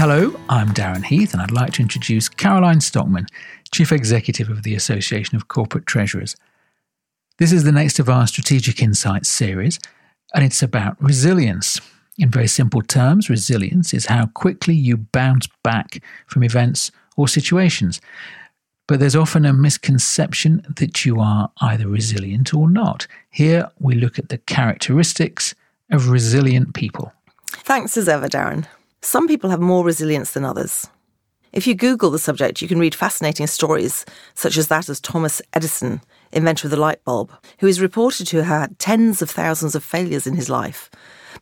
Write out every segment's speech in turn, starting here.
Hello, I'm Darren Heath, and I'd like to introduce Caroline Stockmann, Chief Executive of the Association of Corporate Treasurers. This is the next of our Strategic Insights series, and it's about resilience. In very simple terms, resilience is how quickly you bounce back from events or situations. But there's often a misconception that you are either resilient or not. Here we look at the characteristics of resilient people. Thanks as ever, Darren. Some people have more resilience than others. If you Google the subject, you can read fascinating stories, such as that of Thomas Edison, inventor of the light bulb, who is reported to have had tens of thousands of failures in his life,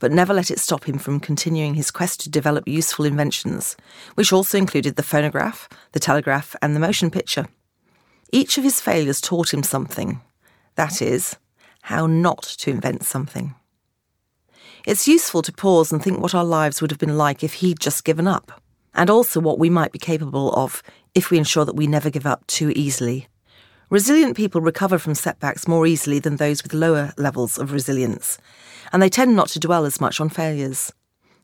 but never let it stop him from continuing his quest to develop useful inventions, which also included the phonograph, the telegraph, and the motion picture. Each of his failures taught him something that is, how not to invent something. It's useful to pause and think what our lives would have been like if he'd just given up, and also what we might be capable of if we ensure that we never give up too easily. Resilient people recover from setbacks more easily than those with lower levels of resilience, and they tend not to dwell as much on failures.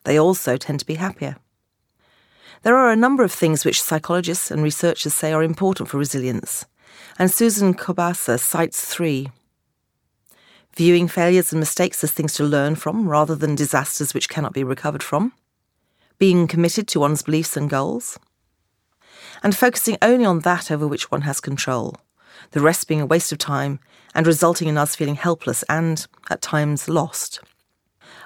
They also tend to be happier. There are a number of things which psychologists and researchers say are important for resilience, and Susan Kobasa cites three viewing failures and mistakes as things to learn from rather than disasters which cannot be recovered from, being committed to one's beliefs and goals, and focusing only on that over which one has control, the rest being a waste of time and resulting in us feeling helpless and, at times, lost.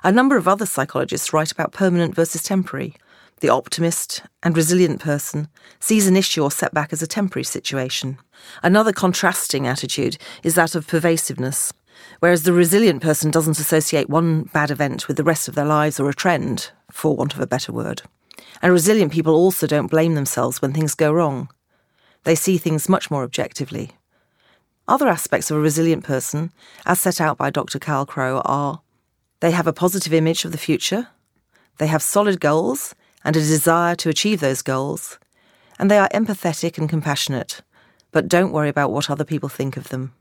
A number of other psychologists write about permanent versus temporary. The optimist and resilient person sees an issue or setback as a temporary situation. Another contrasting attitude is that of pervasiveness, Whereas the resilient person doesn't associate one bad event with the rest of their lives or a trend, for want of a better word. And resilient people also don't blame themselves when things go wrong. They see things much more objectively. Other aspects of a resilient person, as set out by Dr. Carl Crow, are they have a positive image of the future, they have solid goals and a desire to achieve those goals, and they are empathetic and compassionate, but don't worry about what other people think of them.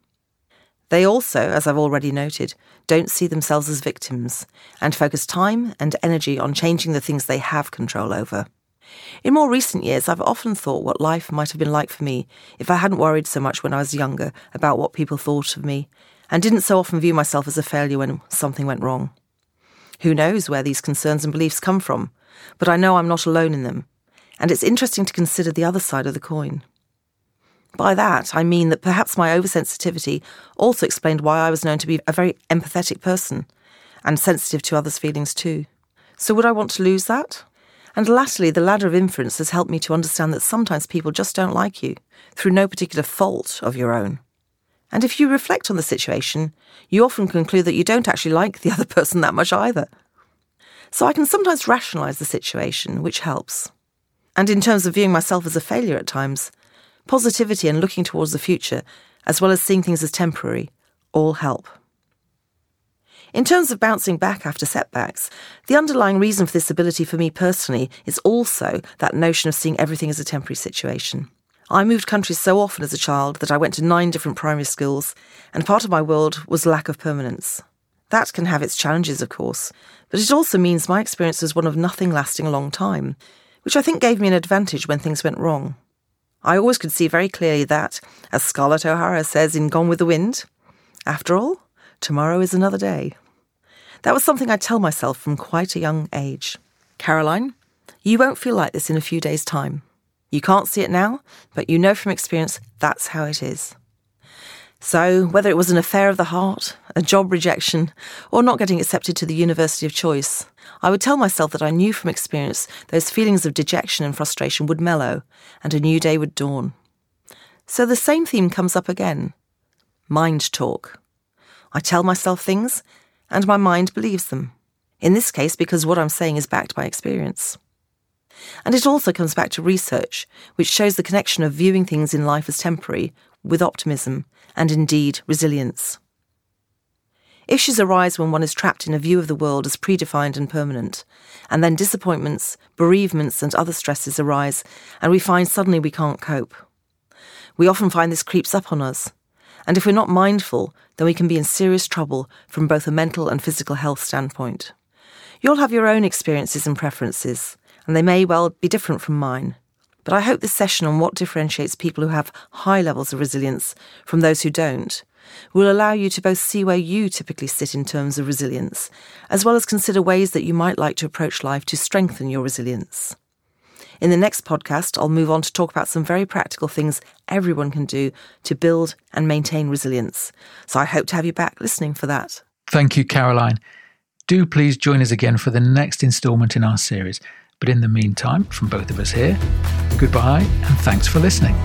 They also, as I've already noted, don't see themselves as victims and focus time and energy on changing the things they have control over. In more recent years, I've often thought what life might have been like for me if I hadn't worried so much when I was younger about what people thought of me and didn't so often view myself as a failure when something went wrong. Who knows where these concerns and beliefs come from, but I know I'm not alone in them, and it's interesting to consider the other side of the coin. By that, I mean that perhaps my oversensitivity also explained why I was known to be a very empathetic person and sensitive to others' feelings too. So, would I want to lose that? And lastly, the ladder of inference has helped me to understand that sometimes people just don't like you, through no particular fault of your own. And if you reflect on the situation, you often conclude that you don't actually like the other person that much either. So I can sometimes rationalise the situation, which helps. And in terms of viewing myself as a failure at times, positivity and looking towards the future, as well as seeing things as temporary, all help. In terms of bouncing back after setbacks, the underlying reason for this ability for me personally is also that notion of seeing everything as a temporary situation. I moved countries so often as a child that I went to nine different primary schools, and part of my world was lack of permanence. That can have its challenges, of course, but it also means my experience was one of nothing lasting a long time, which I think gave me an advantage when things went wrong. I always could see very clearly that, as Scarlett O'Hara says in Gone with the Wind, after all, tomorrow is another day. That was something I tell myself from quite a young age. Caroline, you won't feel like this in a few days' time. You can't see it now, but you know from experience that's how it is. So, whether it was an affair of the heart, a job rejection, or not getting accepted to the university of choice, I would tell myself that I knew from experience those feelings of dejection and frustration would mellow and a new day would dawn. So the same theme comes up again mind talk. I tell myself things, and my mind believes them. In this case, because what I'm saying is backed by experience. And it also comes back to research, which shows the connection of viewing things in life as temporary with optimism and indeed resilience. Issues arise when one is trapped in a view of the world as predefined and permanent, and then disappointments, bereavements, and other stresses arise, and we find suddenly we can't cope. We often find this creeps up on us, and if we're not mindful, then we can be in serious trouble from both a mental and physical health standpoint. You'll have your own experiences and preferences, and they may well be different from mine. But I hope this session on what differentiates people who have high levels of resilience from those who don't will allow you to both see where you typically sit in terms of resilience, as well as consider ways that you might like to approach life to strengthen your resilience. In the next podcast, I'll move on to talk about some very practical things everyone can do to build and maintain resilience. So I hope to have you back listening for that. Thank you, Caroline. Do please join us again for the next instalment in our series. But in the meantime, from both of us here, goodbye and thanks for listening.